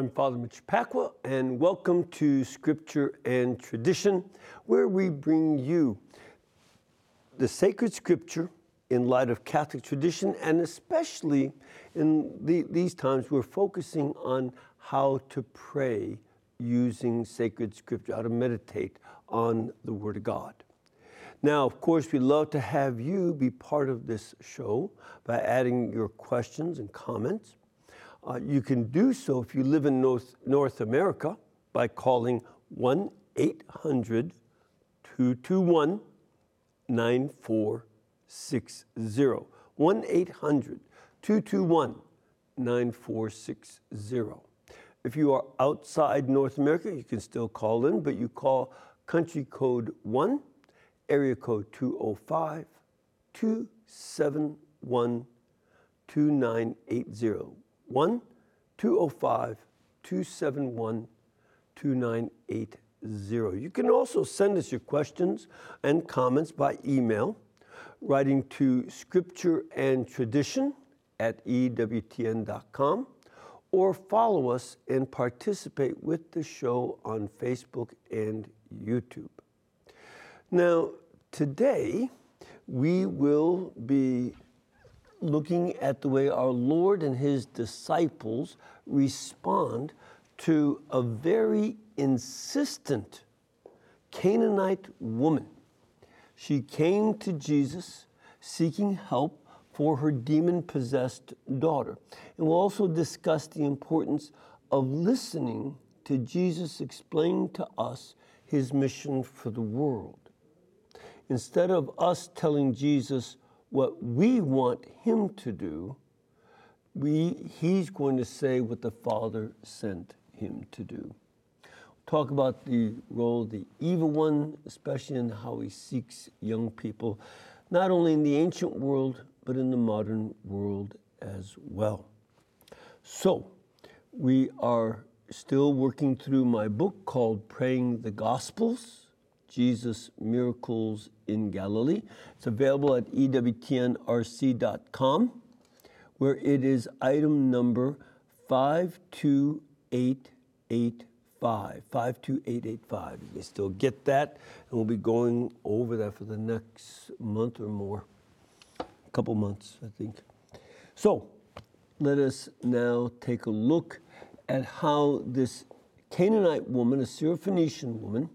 I'm Father Mitch Pacwa, and welcome to Scripture and Tradition, where we bring you the sacred scripture in light of Catholic tradition, and especially in the, these times, we're focusing on how to pray using sacred scripture, how to meditate on the Word of God. Now, of course, we'd love to have you be part of this show by adding your questions and comments. Uh, you can do so if you live in North, North America by calling 1 800 221 9460. 1 800 221 9460. If you are outside North America, you can still call in, but you call country code 1, area code 205 271 2980. 1 205 271 2980. You can also send us your questions and comments by email, writing to scripture and tradition at EWTN.com, or follow us and participate with the show on Facebook and YouTube. Now, today we will be looking at the way our Lord and his disciples respond to a very insistent Canaanite woman. She came to Jesus seeking help for her demon possessed daughter. And we'll also discuss the importance of listening to Jesus explain to us his mission for the world. Instead of us telling Jesus what we want him to do, we, he's going to say what the Father sent him to do. Talk about the role of the evil one, especially in how he seeks young people, not only in the ancient world, but in the modern world as well. So, we are still working through my book called Praying the Gospels Jesus Miracles in Galilee. It's available at ewtnrc.com, where it is item number 52885. 52885. You can still get that, and we'll be going over that for the next month or more. A couple months, I think. So, let us now take a look at how this Canaanite woman, a Syrophoenician woman,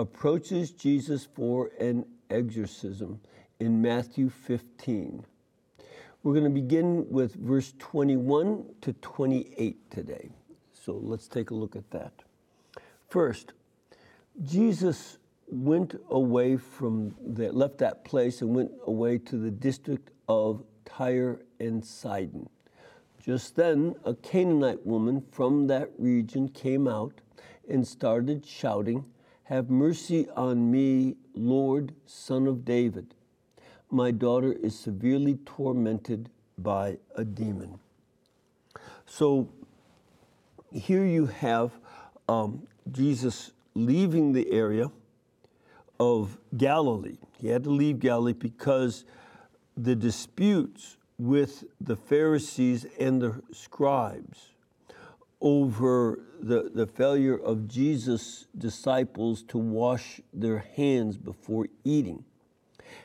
approaches Jesus for an exorcism in Matthew 15. We're going to begin with verse 21 to 28 today. So let's take a look at that. First, Jesus went away from that, left that place and went away to the district of Tyre and Sidon. Just then, a Canaanite woman from that region came out and started shouting, have mercy on me, Lord, Son of David. My daughter is severely tormented by a demon. So here you have um, Jesus leaving the area of Galilee. He had to leave Galilee because the disputes with the Pharisees and the scribes over the, the failure of Jesus' disciples to wash their hands before eating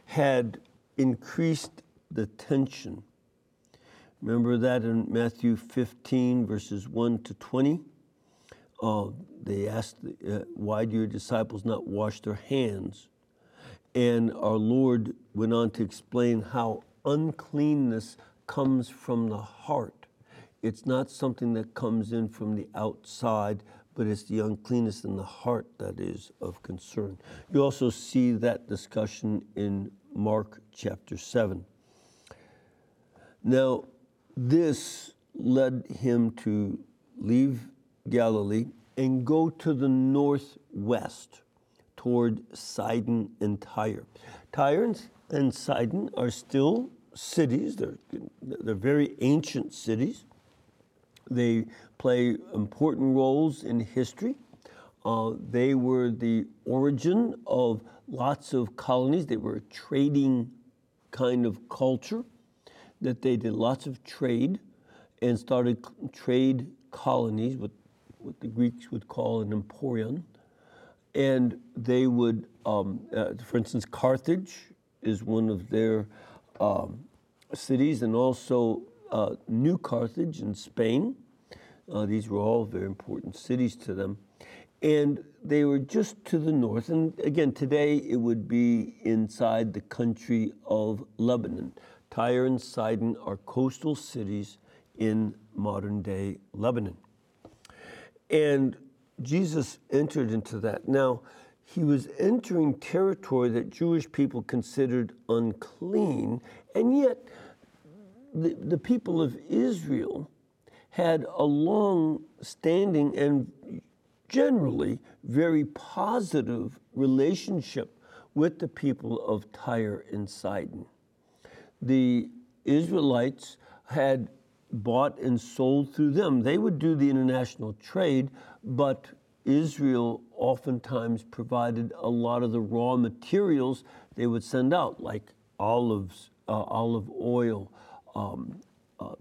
had increased the tension. Remember that in Matthew 15, verses 1 to 20? Uh, they asked, uh, Why do your disciples not wash their hands? And our Lord went on to explain how uncleanness comes from the heart it's not something that comes in from the outside, but it's the uncleanness in the heart that is of concern. You also see that discussion in Mark chapter 7. Now, this led him to leave Galilee and go to the northwest toward Sidon and Tyre. Tyre and Sidon are still cities, they're, they're very ancient cities. They play important roles in history. Uh, they were the origin of lots of colonies. They were a trading kind of culture that they did lots of trade and started trade colonies, what, what the Greeks would call an emporion. And they would, um, uh, for instance, Carthage is one of their um, cities, and also uh, New Carthage in Spain. Uh, these were all very important cities to them. And they were just to the north. And again, today it would be inside the country of Lebanon. Tyre and Sidon are coastal cities in modern day Lebanon. And Jesus entered into that. Now, he was entering territory that Jewish people considered unclean, and yet the, the people of Israel had a long standing and generally very positive relationship with the people of Tyre and Sidon. The Israelites had bought and sold through them. They would do the international trade, but Israel oftentimes provided a lot of the raw materials they would send out, like olives, uh, olive oil, um, uh,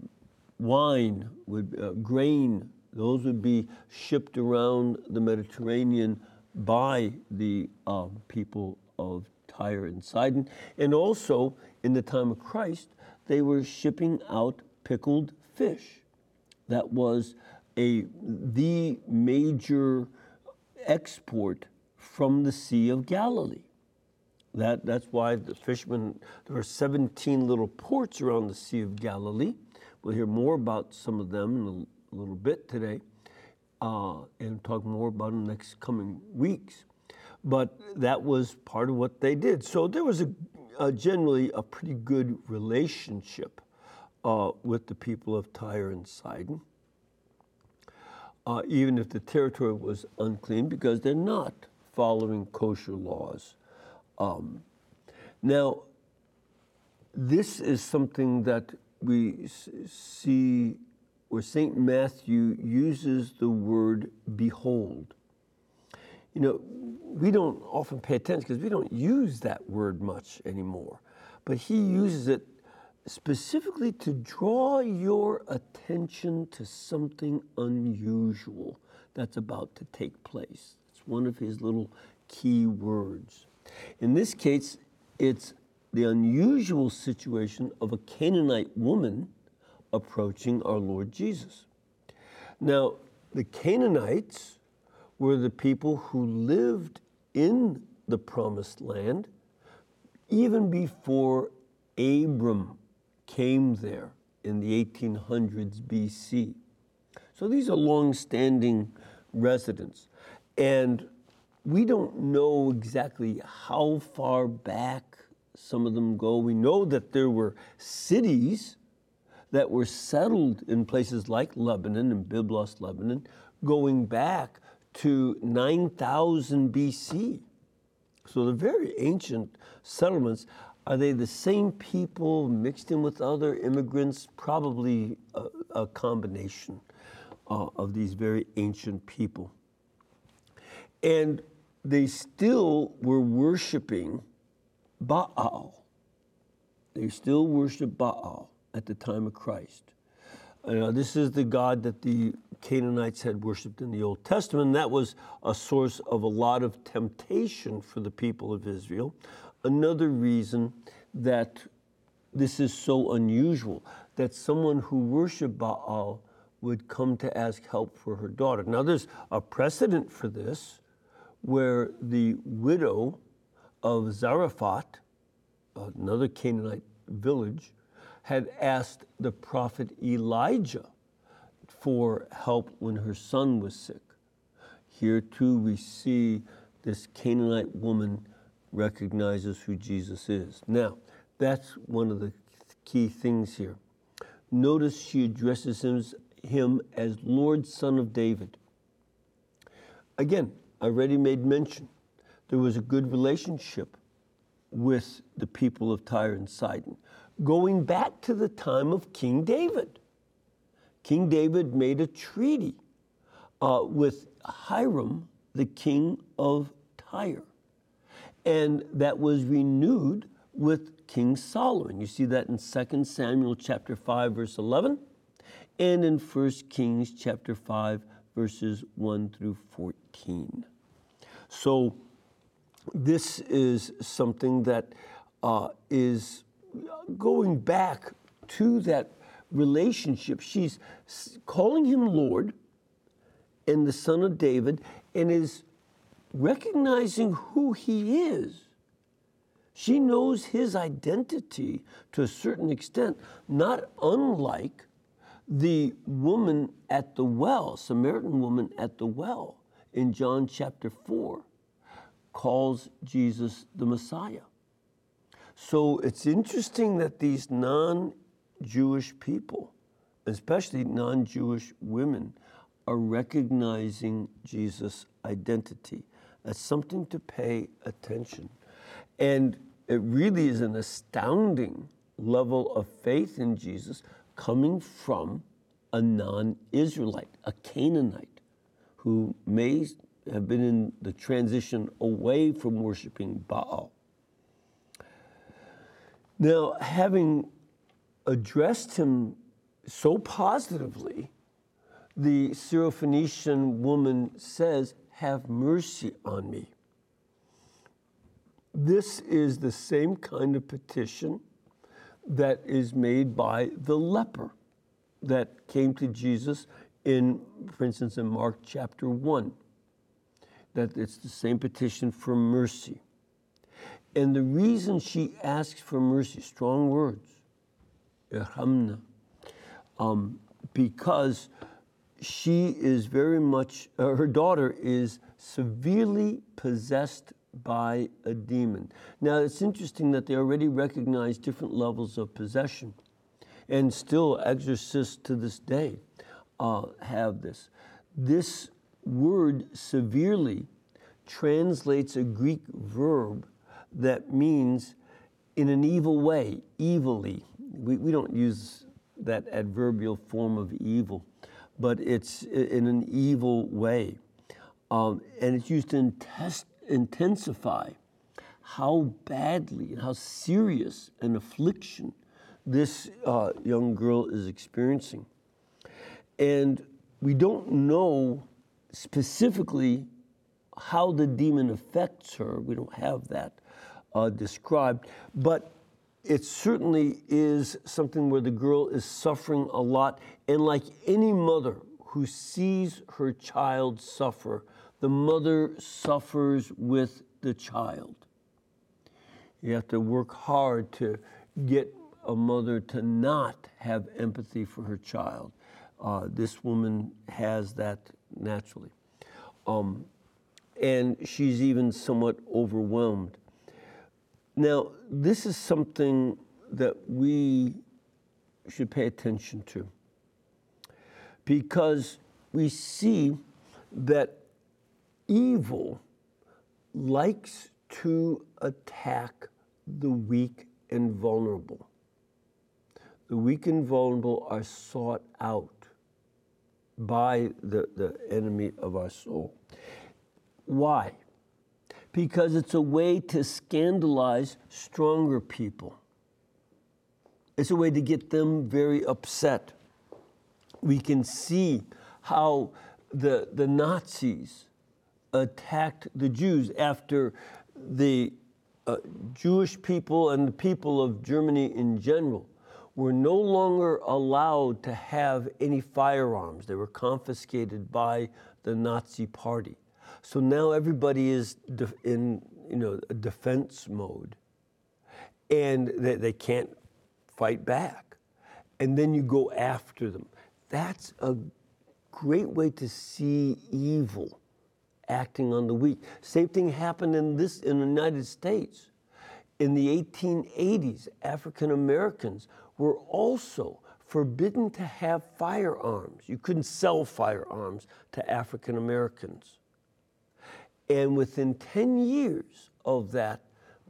wine, would, uh, grain. Those would be shipped around the Mediterranean by the um, people of Tyre and Sidon. And also, in the time of Christ, they were shipping out pickled fish. That was a the major export from the Sea of Galilee. That, that's why the fishermen, there are 17 little ports around the Sea of Galilee. We'll hear more about some of them in a, little bit today uh, and talk more about them in the next coming weeks. But that was part of what they did. So there was a, a generally a pretty good relationship uh, with the people of Tyre and Sidon, uh, even if the territory was unclean, because they're not following kosher laws. Um, now, this is something that we see where St. Matthew uses the word behold. You know, we don't often pay attention because we don't use that word much anymore, but he uses it specifically to draw your attention to something unusual that's about to take place. It's one of his little key words. In this case, it's the unusual situation of a Canaanite woman approaching our Lord Jesus. Now, the Canaanites were the people who lived in the promised land even before Abram came there in the 1800s BC. So these are long standing residents. And we don't know exactly how far back some of them go. We know that there were cities that were settled in places like Lebanon and Byblos, Lebanon, going back to 9000 BC. So they're very ancient settlements. Are they the same people mixed in with other immigrants? Probably a, a combination uh, of these very ancient people. And they still were worshiping Baal. They still worshiped Baal at the time of Christ. Uh, this is the God that the Canaanites had worshiped in the Old Testament. That was a source of a lot of temptation for the people of Israel another reason that this is so unusual that someone who worshiped Baal would come to ask help for her daughter. Now, there's a precedent for this where the widow of Zarephath, another Canaanite village, had asked the prophet Elijah for help when her son was sick. Here, too, we see this Canaanite woman recognizes who Jesus is. Now, that's one of the key things here. Notice she addresses him, him as Lord, Son of David. Again, I already made mention. There was a good relationship with the people of Tyre and Sidon, going back to the time of King David. King David made a treaty uh, with Hiram, the king of Tyre and that was renewed with King Solomon. You see that in 2 Samuel chapter 5 verse 11 and in 1 Kings chapter 5, verses 1 through 14. So, this is something that uh, is going back to that relationship. She's calling him Lord and the Son of David and is recognizing who he is. She knows his identity to a certain extent, not unlike the woman at the well, Samaritan woman at the well in John chapter 4, calls Jesus the Messiah. So it's interesting that these non Jewish people, especially non Jewish women, are recognizing Jesus' identity. That's something to pay attention. And it really is an astounding level of faith in Jesus coming from a non Israelite, a Canaanite, who may have been in the transition away from worshiping Baal. Now, having addressed him so positively, the Syrophoenician woman says, Have mercy on me. This is the same kind of petition that is made by the leper that came to Jesus in, for instance, in Mark chapter 1. That it's the same petition for mercy. And the reason she asks for mercy, strong words, um, because she is very much, uh, her daughter is severely possessed by a demon. Now, it's interesting that they already recognize different levels of possession, and still exorcists to this day uh, have this. This word severely translates a Greek verb that means in an evil way, evilly. We, we don't use that adverbial form of evil, but it's in an evil way. Um, and it's used in intest- intensify how badly and how serious an affliction this uh, young girl is experiencing. And we don't know specifically how the demon affects her. We don't have that uh, described, but it certainly is something where the girl is suffering a lot. And like any mother who sees her child suffer, the mother suffers with the child. You have to work hard to get a mother to not have empathy for her child. Uh, this woman has that naturally. Um, and she's even somewhat overwhelmed. Now, this is something that we should pay attention to because we see that evil likes to attack the weak and vulnerable. The weak and vulnerable are sought out by the, the enemy of our soul. Why? Because it's a way to scandalize stronger people. It's a way to get them very upset. We can see how the, the Nazis attacked the Jews after the uh, Jewish people and the people of Germany in general were no longer allowed to have any firearms. They were confiscated by the Nazi Party. So now everybody is in you know defense mode, and they, they can't fight back. And then you go after them. That's a great way to see evil acting on the weak. Same thing happened in this in the United States. In the 1880s, African Americans were also forbidden to have firearms. You couldn't sell firearms to African Americans. And within 10 years of that,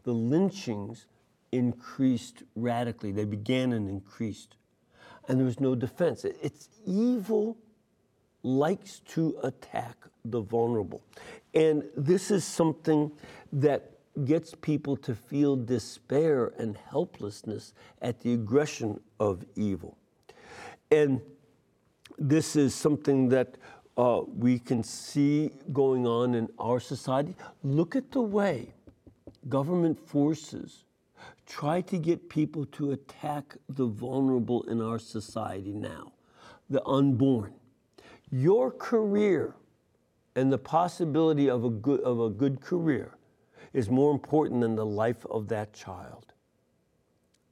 the lynchings increased radically. They began and increased. And there was no defense. It's evil likes to attack the vulnerable. And this is something that gets people to feel despair and helplessness at the aggression of evil. And this is something that uh, we can see going on in our society. Look at the way government forces try to get people to attack the vulnerable in our society now, the unborn. Your career and the possibility of a good, of a good career is more important than the life of that child.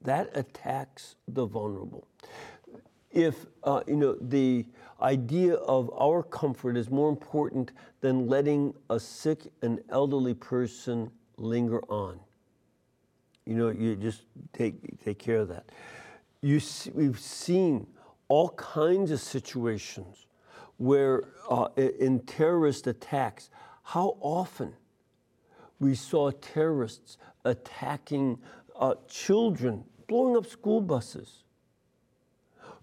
That attacks the vulnerable. If uh, you know the idea of our comfort is more important than letting a sick and elderly person linger on. You know, you just take take care of that. You see, we've seen all kinds of situations where uh, in terrorist attacks, how often we saw terrorists attacking uh, children, blowing up school buses,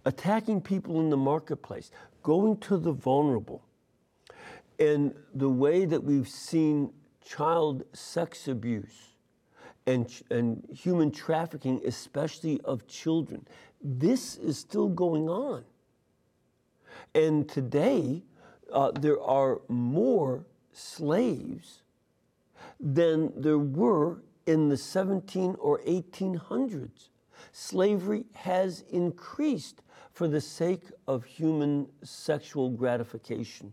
attacking people in the marketplace, going to the vulnerable. And the way that we've seen child sex abuse and, and human trafficking, especially of children, this is still going on. And today, uh, there are more slaves than there were in the 17 or 1800s. Slavery has increased for the sake of human sexual gratification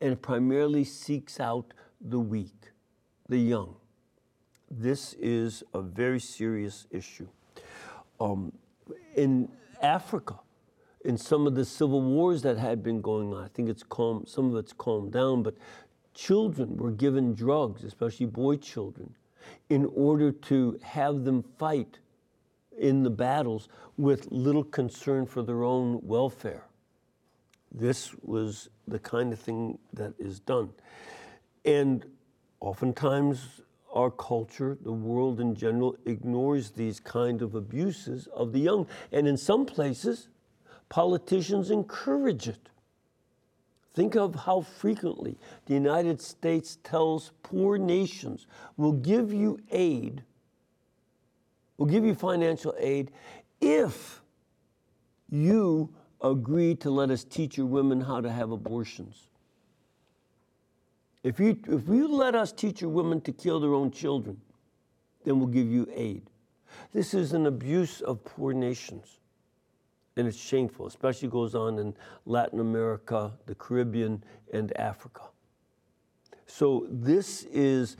and primarily seeks out the weak, the young. This is a very serious issue. Um, in Africa, in some of the civil wars that had been going on. I think it's calm, some of it's calmed down, but children were given drugs, especially boy children, in order to have them fight in the battles with little concern for their own welfare. This was the kind of thing that is done. And oftentimes, our culture, the world in general, ignores these kind of abuses of the young. And in some places, Politicians encourage it. Think of how frequently the United States tells poor nations, we'll give you aid, we'll give you financial aid if you agree to let us teach your women how to have abortions. If you, if you let us teach your women to kill their own children, then we'll give you aid. This is an abuse of poor nations and it's shameful, especially goes on in Latin America, the Caribbean, and Africa. So this is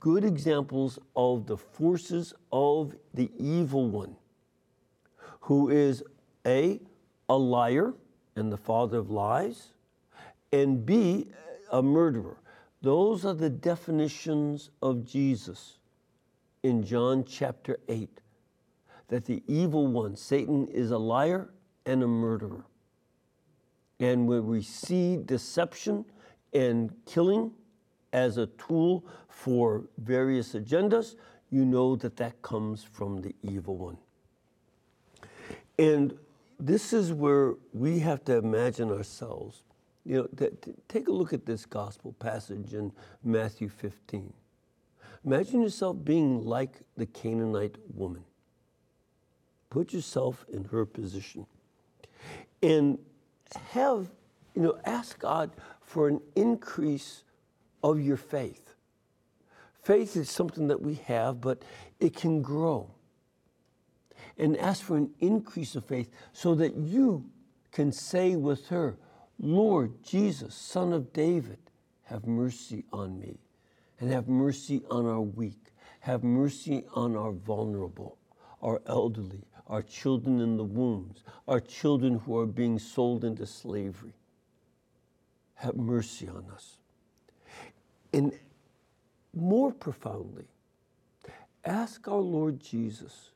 good examples of the forces of the evil one, who is A, a liar and the father of lies, and B, a murderer. Those are the definitions of Jesus in John chapter 8 that the evil one, Satan, is a liar and a murderer. And when we see deception and killing as a tool for various agendas, you know that that comes from the evil one. And this is where we have to imagine ourselves. You know, th- take a look at this gospel passage in Matthew 15. Imagine yourself being like the Canaanite woman. Put yourself in her position. And have, you know, ask God for an increase of your faith. Faith is something that we have, but it can grow. And ask for an increase of faith so that you can say with her, Lord Jesus, Son of David, have mercy on me, and have mercy on our weak, have mercy on our vulnerable, our elderly, our children in the wombs, our children who are being sold into slavery. Have mercy on us. And more profoundly, ask our Lord Jesus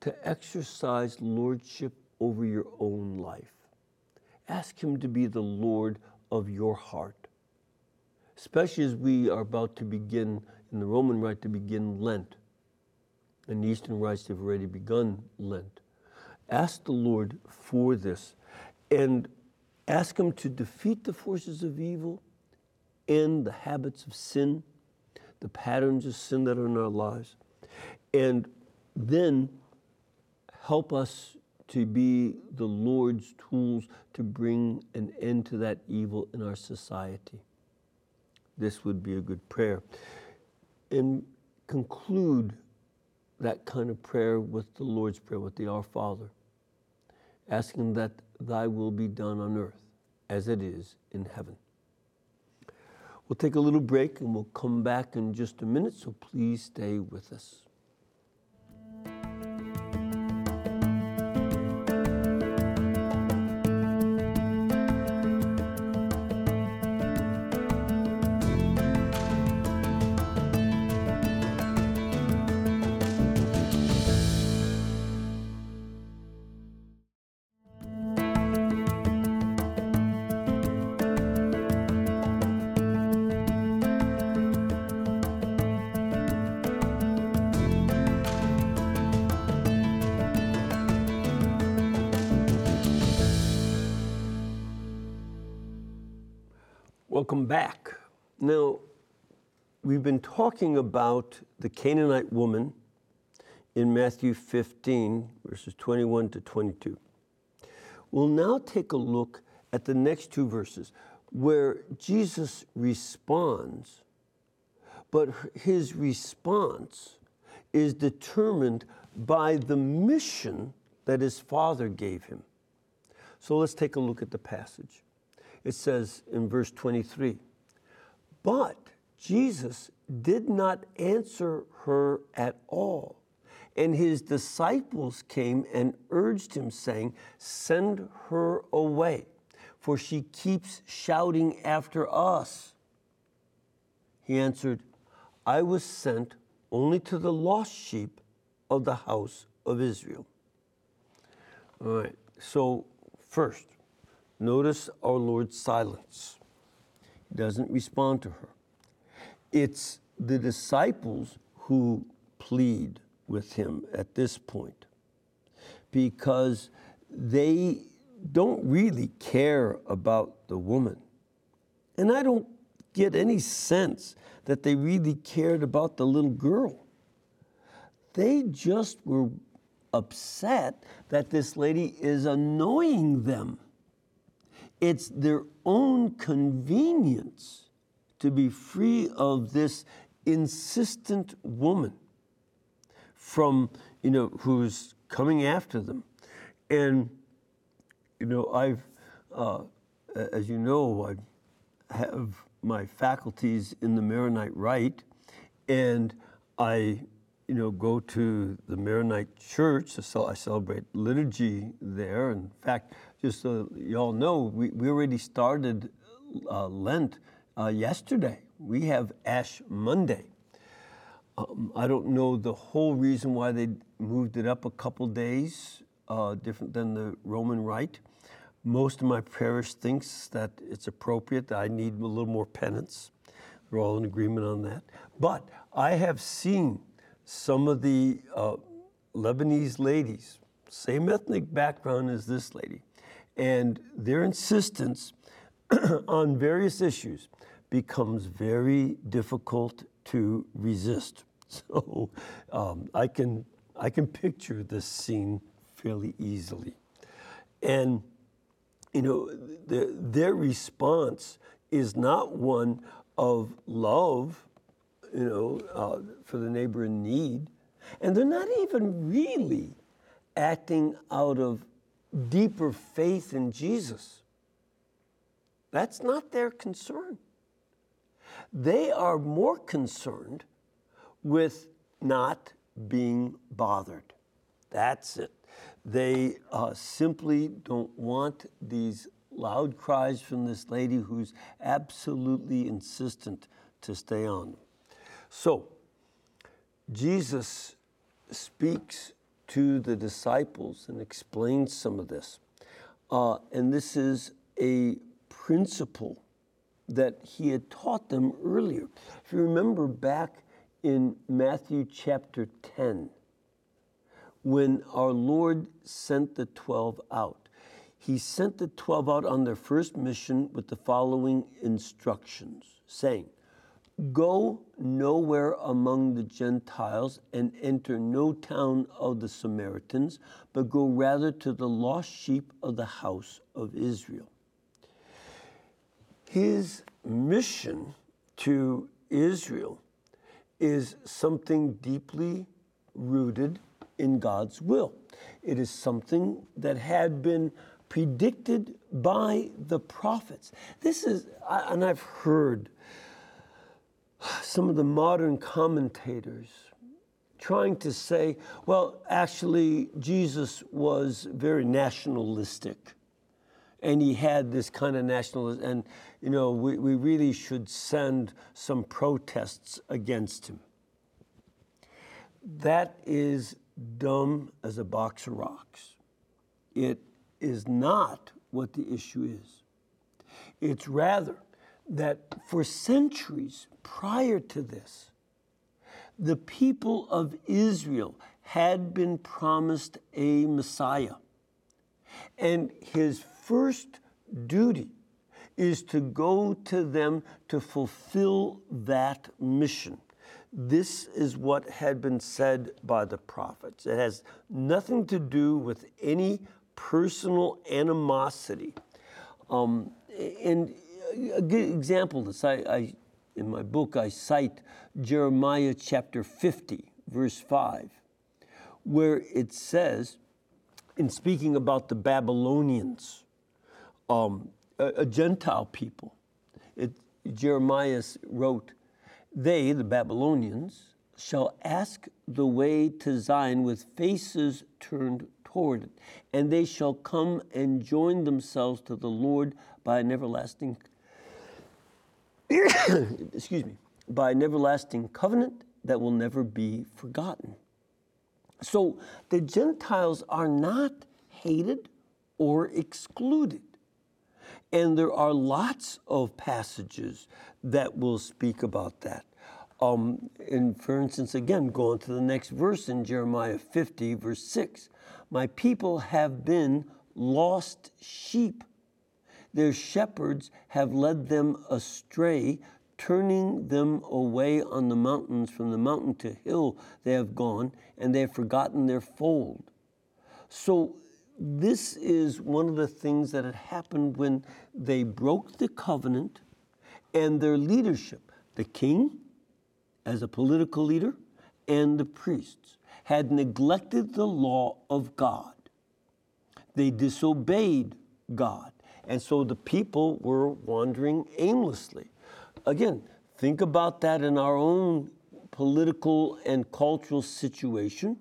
to exercise lordship over your own life. Ask Him to be the Lord of your heart, especially as we are about to begin in the Roman Rite to begin Lent and the Eastern rites have already begun Lent. Ask the Lord for this and ask Him to defeat the forces of evil and the habits of sin, the patterns of sin that are in our lives, and then help us to be the Lord's tools to bring an end to that evil in our society. This would be a good prayer. And conclude that kind of prayer with the Lord's Prayer, with the Our Father, asking that thy will be done on earth as it is in heaven. We'll take a little break and we'll come back in just a minute, so please stay with us. Now, we've been talking about the Canaanite woman in Matthew 15, verses 21 to 22. We'll now take a look at the next two verses where Jesus responds, but his response is determined by the mission that his father gave him. So let's take a look at the passage it says in verse 23 But Jesus did not answer her at all. And his disciples came and urged him, saying, Send her away, for she keeps shouting after us. He answered, I was sent only to the lost sheep of the house of Israel. All right, so first, Notice our Lord's silence. Doesn't respond to her. It's the disciples who plead with him at this point because they don't really care about the woman. And I don't get any sense that they really cared about the little girl. They just were upset that this lady is annoying them. It's their own convenience to be free of this insistent woman from, you know, who's coming after them. And, you know, I've, uh, as you know, I have my faculties in the Maronite Rite, and I, you know, go to the Maronite Church. I celebrate liturgy there. In fact, just so y'all know, we, we already started uh, Lent uh, yesterday. We have Ash Monday. Um, I don't know the whole reason why they moved it up a couple days, uh, different than the Roman Rite. Most of my parish thinks that it's appropriate, I need a little more penance. We're all in agreement on that. But I have seen some of the uh, Lebanese ladies, same ethnic background as this lady, and their insistence on various issues becomes very difficult to resist. So um, I, can, I can picture this scene fairly easily. And, you know, the, their response is not one of love, you know, uh, for the neighbor in need. And they're not even really acting out of deeper faith in Jesus. That's not their concern. They are more concerned with not being bothered. That's it. They uh, simply don't want these loud cries from this lady who's absolutely insistent to stay on. So, Jesus speaks to the disciples and explains some of this. Uh, and this is a principle that he had taught them earlier. If you remember back in Matthew chapter 10, when our Lord sent the 12 out, he sent the 12 out on their first mission with the following instructions, saying, Go nowhere among the Gentiles and enter no town of the Samaritans, but go rather to the lost sheep of the house of Israel. His mission to Israel is something deeply rooted in God's will. It is something that had been predicted by the prophets. This is, and I've heard some of the modern commentators trying to say, well, actually, Jesus was very nationalistic. And he had this kind of nationalism, and you know, we, we really should send some protests against him. That is dumb as a box of rocks. It is not what the issue is. It's rather that for centuries prior to this, the people of Israel had been promised a Messiah. And his first duty is to go to them to fulfill that mission. This is what had been said by the prophets. It has nothing to do with any personal animosity. Um, and a good example this, I, I, in my book, I cite Jeremiah chapter 50, verse 5, where it says, in speaking about the Babylonians, um, a, a, Gentile people, it, Jeremiah wrote, They, the Babylonians, shall ask the way to Zion with faces turned toward it, and they shall come and join themselves to the Lord by an everlasting excuse me, by an everlasting covenant that will never be forgotten. So the Gentiles are not hated or excluded. And there are lots of passages that will speak about that. Um, and for instance, again, going to the next verse in Jeremiah 50, verse 6 My people have been lost sheep their shepherds have led them astray, turning them away on the mountains. From the mountain to hill they have gone, and they have forgotten their fold. So, this is one of the things that had happened when they broke the covenant and their leadership, the king as a political leader and the priests, had neglected the law of God. They disobeyed God. And so the people were wandering aimlessly. Again, think about that in our own political and cultural situation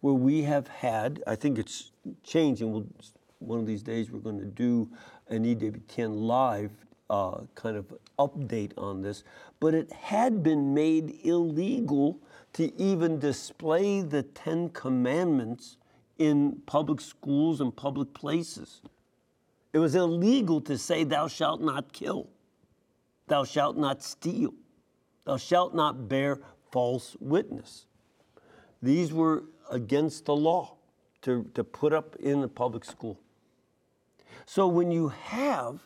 where we have had, I think it's changing. We'll, one of these days we're going to do an EWTN live uh, kind of update on this, but it had been made illegal to even display the Ten Commandments in public schools and public places. It was illegal to say, Thou shalt not kill, thou shalt not steal, thou shalt not bear false witness. These were against the law to, to put up in the public school. So when you have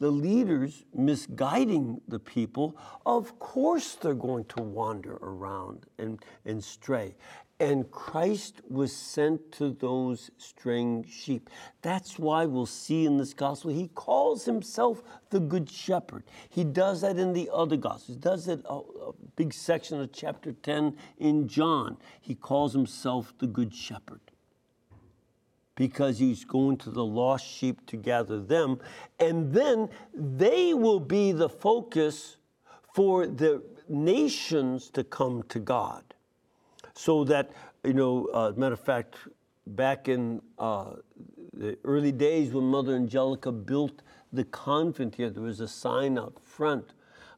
the leaders misguiding the people, of course they're going to wander around and, and stray. And Christ was sent to those straying sheep. That's why we'll see in this gospel, he calls himself the Good Shepherd. He does that in the other gospels. He does it a, a big section of chapter 10 in John. He calls himself the Good Shepherd because he's going to the lost sheep to gather them. And then they will be the focus for the nations to come to God so that, you know, uh, matter of fact, back in uh, the early days when Mother Angelica built the convent here, there was a sign out front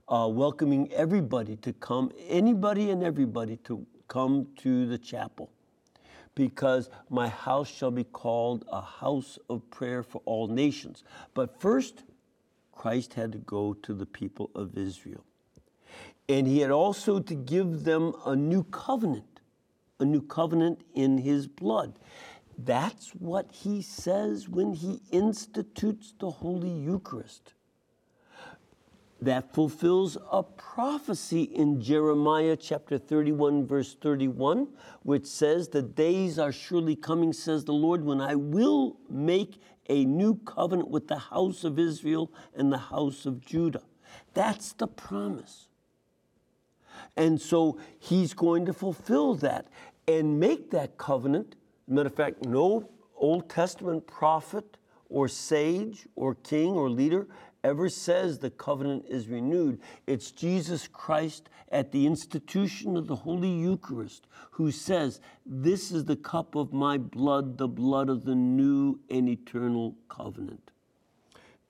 uh, welcoming everybody to come, anybody and everybody to come to the chapel. Because my house shall be called a house of prayer for all nations. But first, Christ had to go to the people of Israel. And he had also to give them a new covenant a new covenant in his blood. That's what he says when he institutes the Holy Eucharist. that fulfills a prophecy in Jeremiah chapter 31, verse 31, which says, The days are surely coming, says the Lord, when I will make a new covenant with the house of Israel and the house of Judah. That's the promise. And so he's going to fulfill that and make that covenant. Matter of fact, no Old Testament prophet or sage or king or leader ever says the covenant is renewed. It's Jesus Christ at the institution of the Holy Eucharist who says, This is the cup of my blood, the blood of the new and eternal covenant.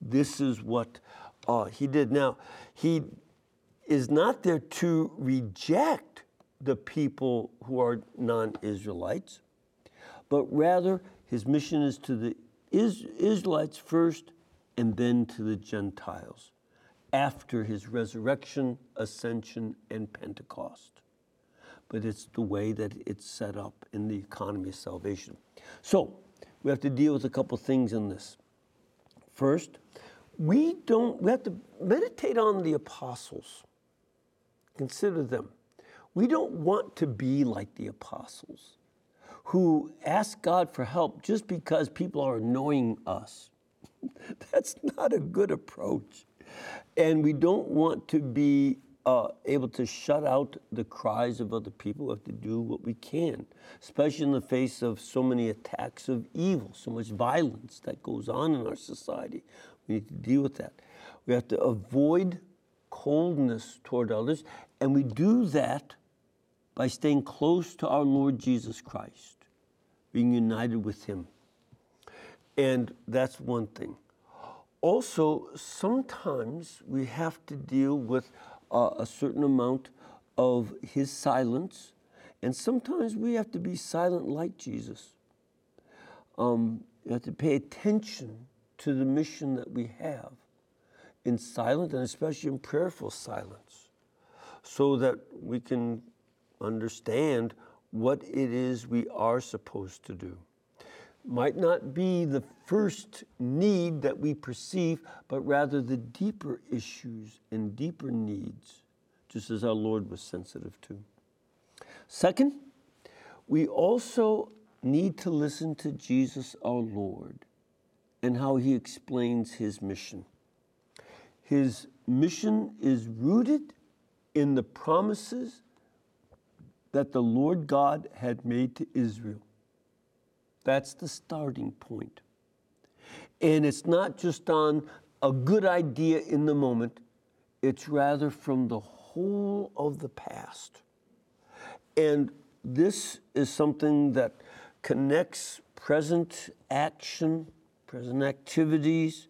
This is what uh, he did. Now, he is not there to reject the people who are non Israelites, but rather his mission is to the Israelites first and then to the Gentiles after his resurrection, ascension, and Pentecost. But it's the way that it's set up in the economy of salvation. So we have to deal with a couple things in this. First, we don't, we have to meditate on the apostles, consider them. We don't want to be like the apostles who ask God for help just because people are annoying us. That's not a good approach. And we don't want to be uh, able to shut out the cries of other people. We have to do what we can, especially in the face of so many attacks of evil, so much violence that goes on in our society. We need to deal with that. We have to avoid coldness toward others, and we do that by staying close to our Lord Jesus Christ being united with Him. And that's one thing. Also, sometimes we have to deal with uh, a certain amount of His silence, and sometimes we have to be silent like Jesus. Um, you have to pay attention to the mission that we have in silent and especially in prayerful silence so that we can understand what it is we are supposed to do. Might not be the first need that we perceive, but rather the deeper issues and deeper needs, just as our Lord was sensitive to. Second, we also need to listen to Jesus our Lord and how he explains his mission. His mission is rooted in the promises that the Lord God had made to Israel. That's the starting point. And it's not just on a good idea in the moment, it's rather from the whole of the past. And this is something that connects present action, present activities,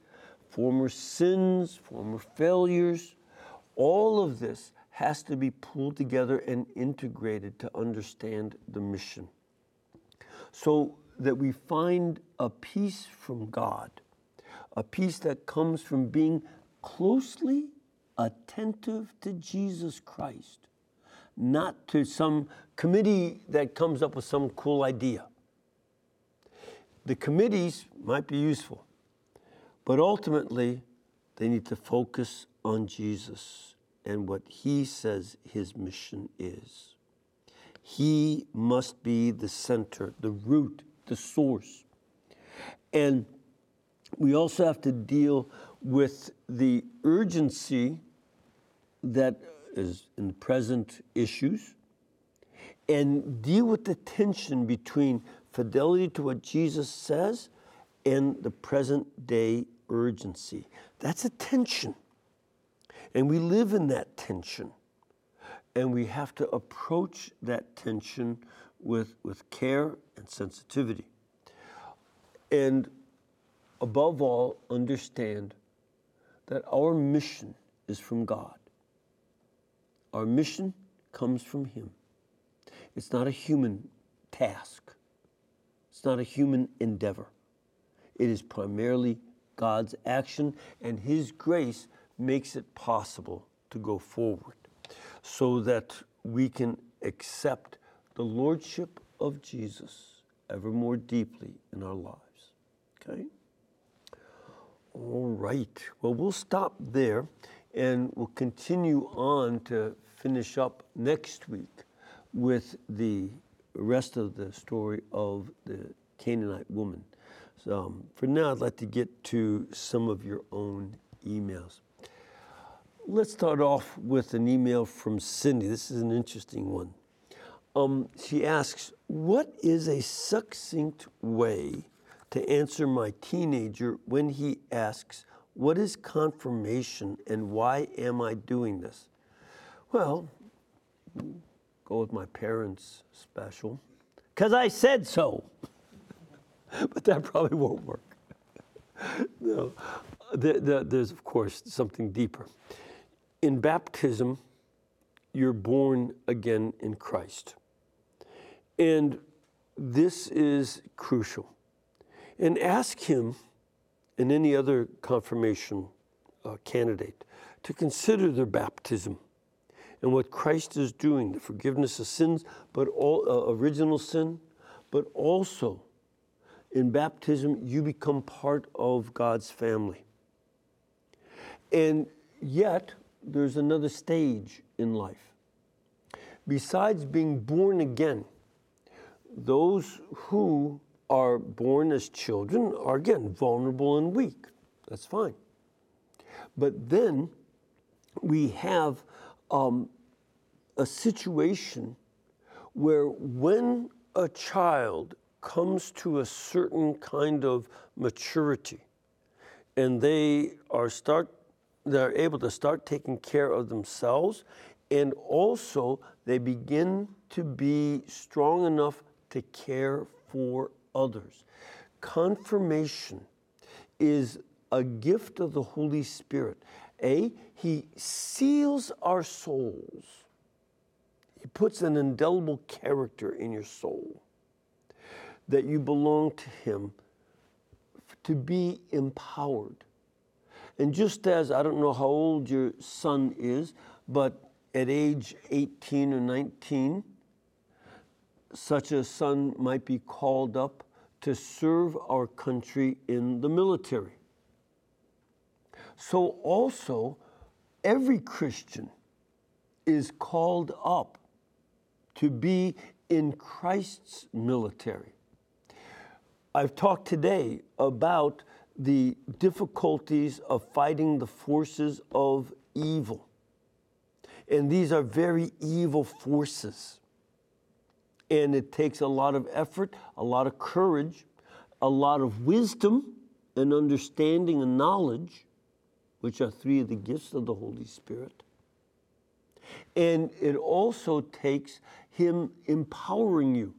former sins, former failures. All of this has to be pulled together and integrated to understand the mission. So that we find a peace from God, a peace that comes from being closely attentive to Jesus Christ, not to some committee that comes up with some cool idea. The committees might be useful, but ultimately they need to focus on Jesus and what he says his mission is. He must be the center, the root, the source. And we also have to deal with the urgency that is in the present issues and deal with the tension between fidelity to what Jesus says and the present day urgency. That's a tension. And we live in that tension. And we have to approach that tension with, with care and sensitivity. And above all, understand that our mission is from God. Our mission comes from Him. It's not a human task, it's not a human endeavor. It is primarily God's action and His grace makes it possible to go forward so that we can accept the Lordship of Jesus ever more deeply in our lives. Okay? All right. Well, we'll stop there And we'll continue on to finish up next week with the rest of the story of the Canaanite woman. So um, for now, I'd like to get to some of your own emails. Let's start off with an email from Cindy. This is an interesting one. Um, she asks, What is a succinct way to answer my teenager when he asks, What is confirmation and why am I doing this? Well, go with my parents' special, because I said so. but that probably won't work. no, the, the, there's, of course, something deeper. In baptism, you're born again in Christ. And this is crucial. And ask him and any other confirmation uh, candidate to consider their baptism and what Christ is doing, the forgiveness of sins, but all uh, original sin, but also in baptism you become part of God's family. And yet there's another stage in life. Besides being born again, those who are born as children are again vulnerable and weak. That's fine. But then we have um, a situation where when a child comes to a certain kind of maturity and they are start they're able to start taking care of themselves and also they begin to be strong enough to care for others. Confirmation is a gift of the Holy Spirit. A, He seals our souls, He puts an indelible character in your soul that you belong to Him to be empowered. And just as I don't know how old your son is, but at age 18 or 19, such a son might be called up to serve our country in the military. So, also, every Christian is called up to be in Christ's military. I've talked today about the difficulties of fighting the forces of evil. And these are very evil forces. And it takes a lot of effort, a lot of courage, a lot of wisdom and understanding and knowledge, which are three of the gifts of the Holy Spirit. And it also takes Him empowering you.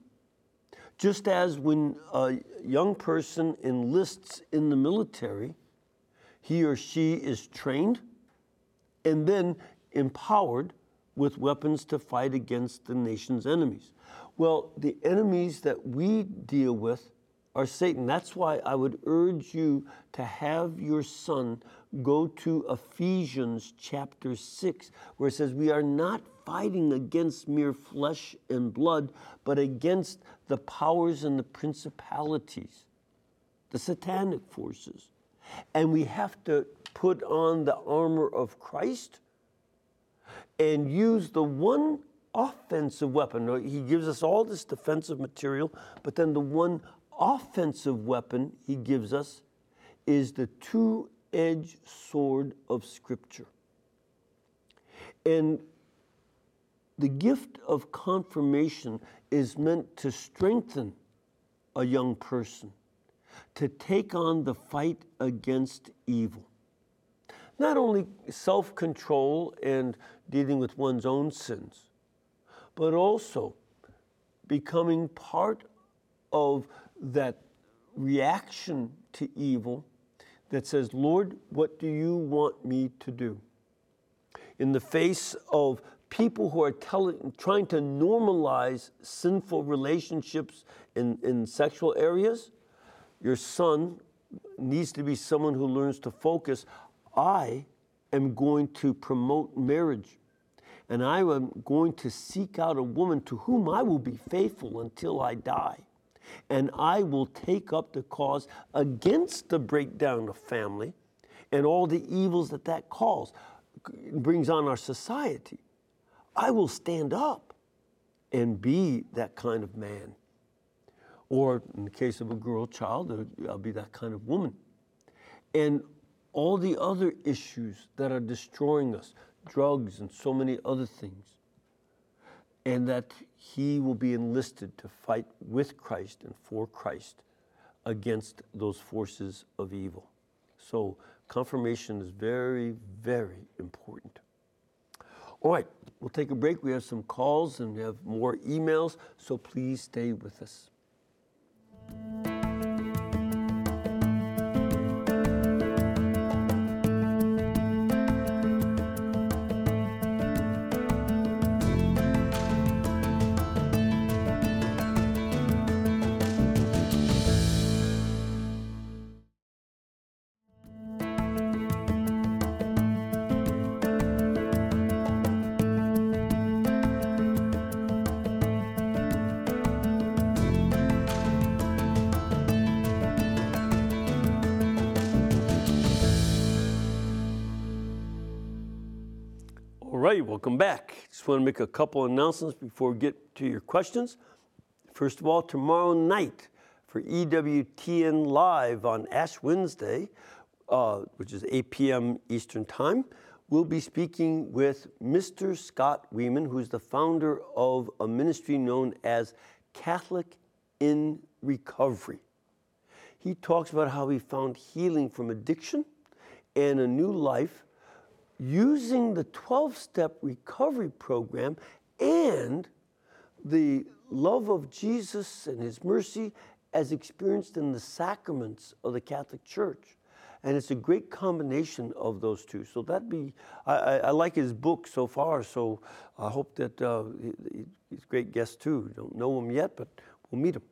Just as when a young person enlists in the military, he or she is trained and then empowered with weapons to fight against the nation's enemies. Well, the enemies that we deal with are Satan. That's why I would urge you to have your son go to Ephesians chapter 6, where it says, We are not fighting against mere flesh and blood, but against the powers and the principalities, the satanic forces. And we have to put on the armor of Christ and use the one offensive weapon. He gives us all this defensive material, but then the one offensive weapon he gives us is the two edged sword of Scripture. And the gift of confirmation is meant to strengthen a young person, to take on the fight against evil. Not only self control and dealing with one's own sins, but also becoming part of that reaction to evil that says, Lord, what do you want me to do? In the face of people who are telling, trying to normalize sinful relationships in, in sexual areas, your son needs to be someone who learns to focus. I am going to promote marriage and I am going to seek out a woman to whom I will be faithful until I die. And I will take up the cause against the breakdown of family and all the evils that that calls, brings on our society, I will stand up and be that kind of man. Or in the case of a girl child, uh, I'll be that kind of woman. And all the other issues that are destroying us, drugs and so many other things. And that he will be enlisted to fight with Christ and for Christ against those forces of evil. So, confirmation is very, very important. All right, we'll take a break. We have some calls and we have more emails, so please stay with us. Welcome back. Just want to make a couple announcements before we get to your questions. First of all, tomorrow night for EWTN Live on Ash Wednesday, uh, which is 8 p.m. Eastern Time, we'll be speaking with Mr. Scott Weeman, who's the founder of a ministry known as Catholic in Recovery. He talks about how he found healing from addiction and a new life using the 12 step recovery program and the love of Jesus and his mercy as experienced in the sacraments of the Catholic Church. And it's a great combination of those two. So that'd be, I, I, like his book so far. So I hope that uh, he, he's a great guest too. Don't know him yet, but we'll meet him.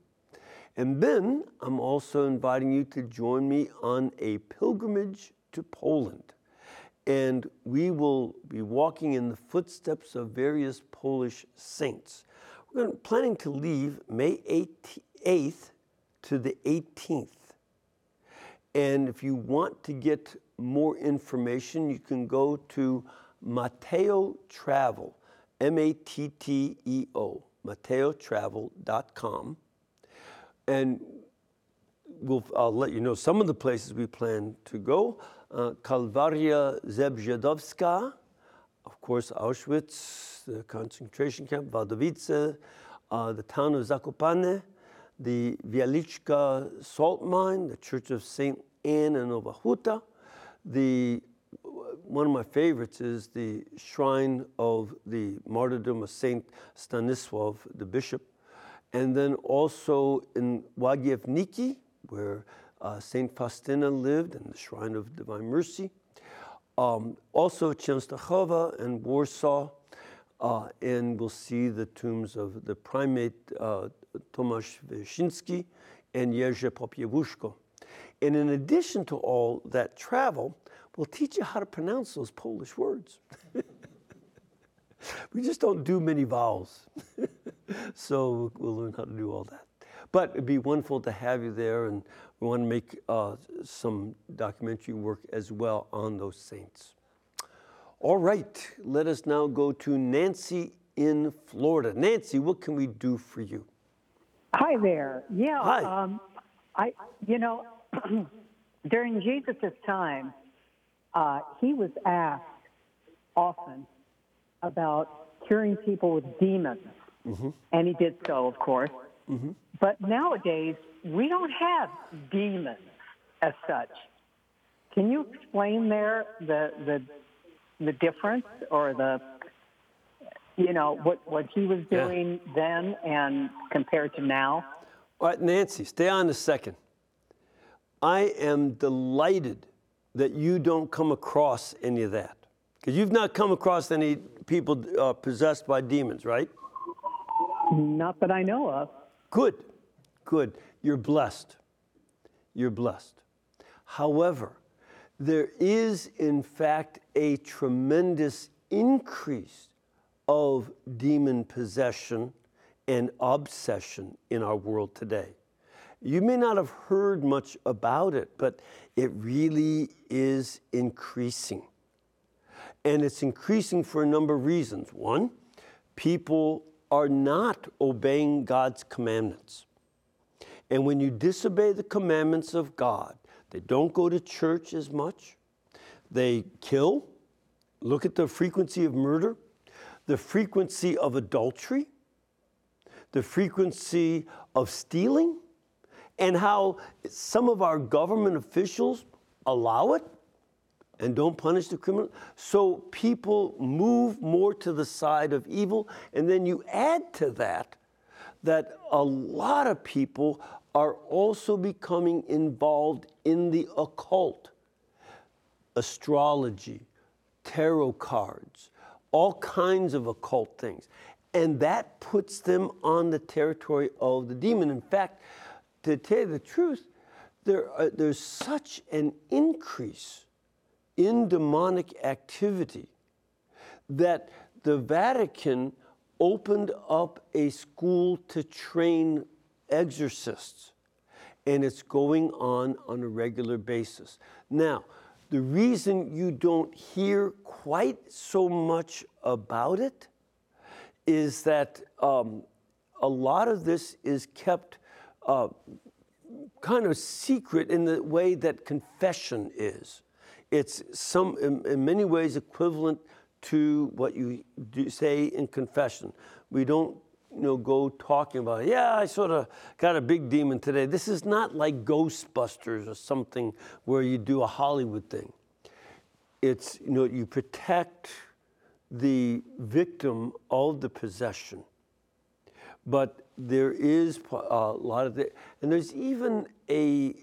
And then I'm also inviting you to join me on a pilgrimage to Poland and we will be walking in the footsteps of various Polish saints. We're planning to leave May 8th to the 18th. And if you want to get more information, you can go to Matteo Travel, M A T T E O, matteotravel.com. And we'll, I'll let you know some of the places we plan to go. Uh, Kalwaria Zebrzydowska, of course, Auschwitz, the concentration camp, Wadowice, uh, the town of Zakopane, the Wieliczka salt mine, the Church of St. Anne in Nowa Huta. The, one of my favorites is the shrine of the martyrdom of St. Stanisław, the bishop. And then also in Łagiewniki, where uh, St. Faustina lived in the Shrine of Divine Mercy. Um, also Częstochowa and Warsaw, uh, and we'll see the tombs of the primate uh, Tomasz Wyszyński and Jerzy Popiełuszko. And in addition to all that travel, we'll teach you how to pronounce those Polish words. we just don't do many vowels. so we'll learn how to do all that. But it'd be wonderful to have you there, and we want to make uh, some documentary work as well on those saints. All right, let us now go to Nancy in Florida. Nancy, what can we do for you? Hi there. Yeah. Hi. Um, I, you know, during Jesus' time, uh, he was asked often about curing people with demons, mm-hmm. and he did so, of course. Mm-hmm. But nowadays, we don't have demons as such. Can you explain there the the the difference or the you know what what he was doing yeah. then and compared to now? All right, Nancy, stay on a second. I am delighted that you don't come across any of that because you've not come across any people uh, possessed by demons, right? Not that I know of. Good, good. You're blessed. You're blessed. However, there is, in fact, a tremendous increase of demon possession and obsession in our world today. You may not have heard much about it, but it really is increasing. And it's increasing for a number of reasons. One, people are not obeying God's commandments. And when you disobey the commandments of God, they don't go to church as much, they kill. Look at the frequency of murder, the frequency of adultery, the frequency of stealing, and how some of our government officials allow it and don't punish the criminal. So people move more to the side of evil. And then you add to that that a lot of people are also becoming involved in the occult, astrology, tarot cards, all kinds of occult things. And that puts them on the territory of the demon. In fact, to tell you the truth, there are, there's such an increase in demonic activity that the Vatican opened up a school to train exorcists, and it's going on on a regular basis. Now, the reason you don't hear quite so much about it is that um, a lot of this is kept uh, kind of secret in the way that confession is. It's some, in, in many ways, equivalent to what you do, say in confession. We don't you know, go talking about, yeah, I sort of got a big demon today. This is not like Ghostbusters or something where you do a Hollywood thing. It's, you know, you protect the victim of the possession. But there is a lot of the, and there's even a,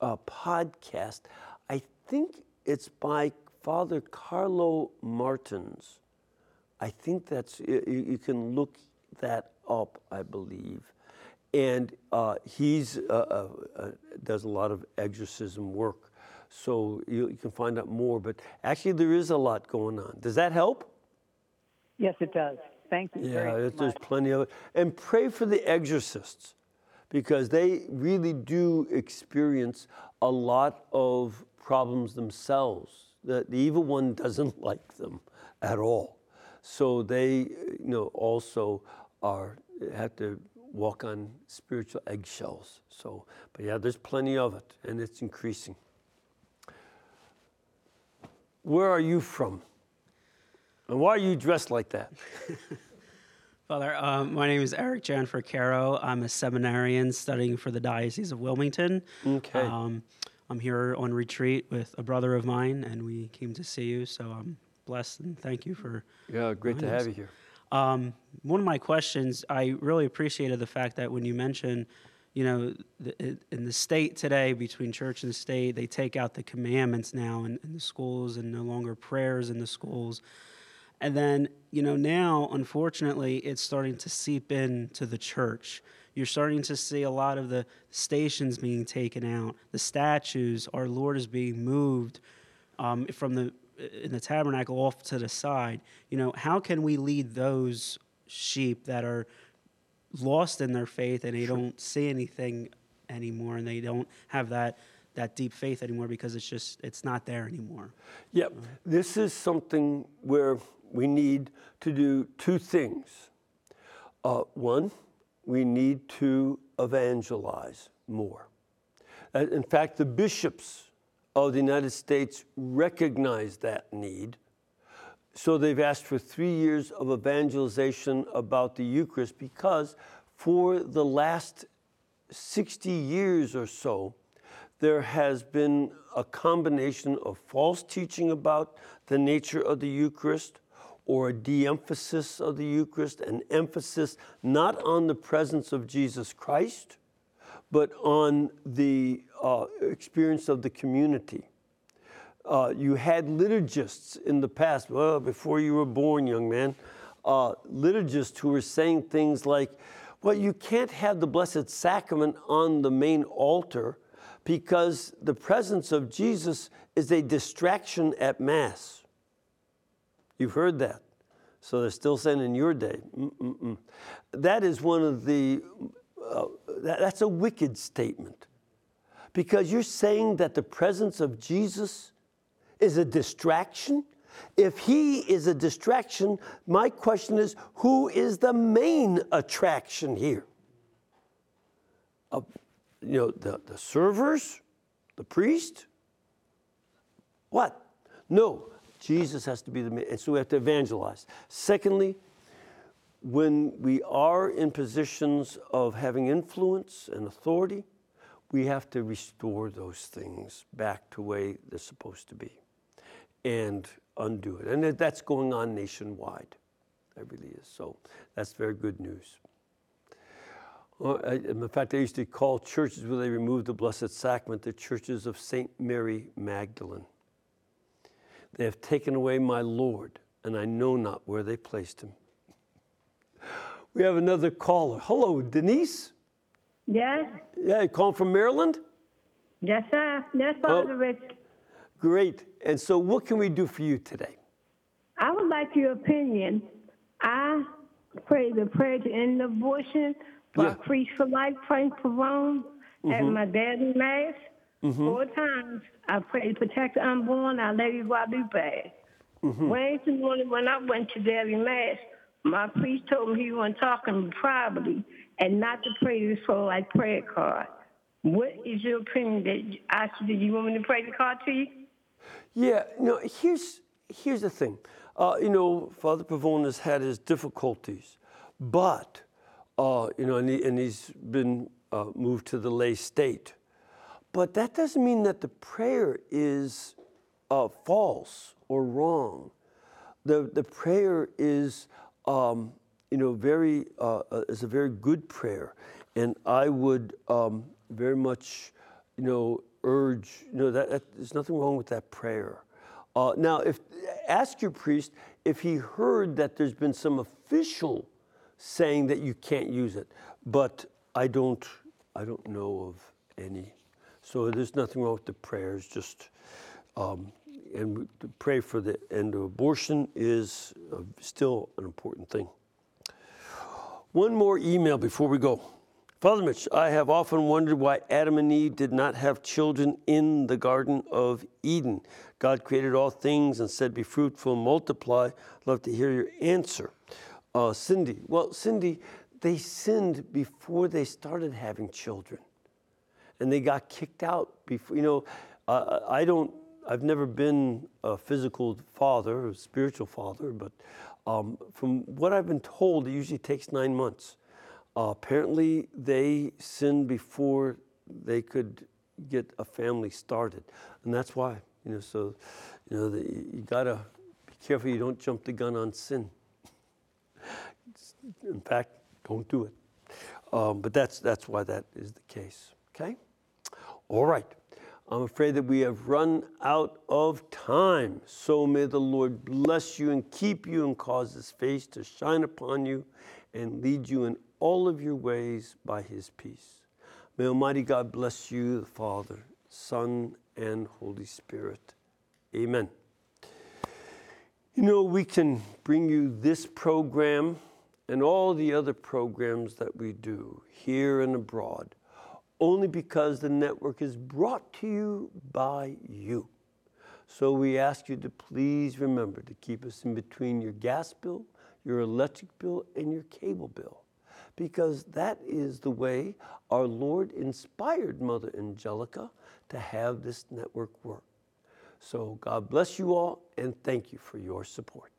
a podcast. I think it's by Father Carlos Martins. I think that's, you, you can look that up, I believe. And uh, he's uh, uh, uh, does a lot of exorcism work, so you, you, can find out more. But actually, there is a lot going on. Does that help? Yes, it does. Thank you. Yeah, there's plenty of it. And pray for the exorcists, because they really do experience a lot of problems themselves. The, the evil one doesn't like them at all. So they, you know, also are have to walk on spiritual eggshells. So, but yeah, there's plenty of it, and it's increasing. Where are you from? And why are you dressed like that? Father, um, my name is Eric Janfer Caro. I'm a seminarian studying for the Diocese of Wilmington. Okay. Um, I'm here on retreat with a brother of mine, and we came to see you. So I'm blessed and thank you for. Yeah, great to have you here. Um, one of my questions, I really appreciated the fact that when you mentioned, you know, the, in the state today, between church and state, they take out the commandments now in, in the schools and no longer prayers in the schools. And then, you know, now, unfortunately, it's starting to seep into the church. You're starting to see a lot of the stations being taken out, the statues. Our Lord is being moved um, from the in the tabernacle off to the side. You know, how can we lead those sheep that are lost in their faith and they sure. don't see anything anymore and they don't have that that deep faith anymore because it's just it's not there anymore. Yep. This is something where we need to do two things. Uh, one, we need to evangelize more. Uh, in fact, the bishops of the United States recognize that need. So they've asked for three years of evangelization about the Eucharist because for the last 60 years or so, there has been a combination of false teaching about the nature of the Eucharist, or a de emphasis of the Eucharist, an emphasis not on the presence of Jesus Christ, but on the uh, experience of the community. Uh, you had liturgists in the past, well, before you were born, young man, uh, liturgists who were saying things like, well, you can't have the Blessed Sacrament on the main altar because the presence of Jesus is a distraction at Mass. You've heard that. So they're still saying in your day. Mm-mm-mm. That is one of the, uh, that, that's a wicked statement. Because you're saying that the presence of Jesus is a distraction, If he is a distraction, my question is who is the main attraction here? Uh, you know, the, the servers, the priest? What? No, Jesus has to be the main, and so we have to evangelize. Secondly, when we are in positions of having influence and authority, we have to restore those things back to the way they're supposed to be and undo it. And that's going on nationwide. That really is. So that's very good news. Well, I- in fact, I used to call churches where they removed the Blessed Sacrament the churches of St. Mary Magdalene. They have taken away my Lord, and I know not where they placed him. We have another caller. Hello, Denise. Yes, Yeah, you calling from Maryland? yes, sir. Yes, Father Mitch. Great. And so, what can we do for you today? I would like your opinion. I pray the prayer to end abortion Yeah. Priest for Life, Frank Pavone, at Mm-hmm. my dad's mass. Four times I prayed to protect the unborn, Our Lady Guadalupe. Mm-hmm. Wednesday morning when I went to daily mass, my priest told me he wasn't talking privately and not to pray this for like prayer card. What is your opinion that I should do? You want me to pray the card to you? Yeah, no, here's, here's the thing. Uh, you know, Father Pavone has had his difficulties, but, uh, you know, and, he, and he's been uh, moved to the lay state. But that doesn't mean that the prayer is uh, false or wrong. The, the prayer is, um, you know, very, uh, uh, is a very good prayer. And I would um, very much, you know, urge, you know, that, that there's nothing wrong with that prayer. Uh, now, if ask your priest if he heard that there's been some official saying that you can't use it, but I don't, I don't know of any. So there's nothing wrong with the prayers. Just um, and pray for the end of abortion is uh, still an important thing. One more email before we go. Father Mitch, I have often wondered why Adam and Eve did not have children in the Garden of Eden. God created all things and said, Be fruitful multiply. Love to hear your answer. Uh, Cindy, well, Cindy, they sinned before they started having children and they got kicked out before you know uh, i don't i've never been a physical father a spiritual father but um, from what i've been told it usually takes nine months. Uh, apparently they sinned before they could get a family started and that's why you know so you know the, you gotta be careful you don't jump the gun on sin. In fact don't do it. Um, but that's that's why that is the case okay all right. I'm afraid that we have run out of time. So may the Lord bless you and keep you and cause his face to shine upon you and lead you in all of your ways by his peace. May Almighty God bless you, the Father, Son, and Holy Spirit. Amen. You know, we can bring you this program and all the other programs that we do here and abroad only because the network is brought to you by you. So we ask you to please remember to keep us in between your gas bill, your electric bill, and your cable bill, because that is the way our Lord inspired Mother Angelica to have this network work. So God bless you all and thank you for your support.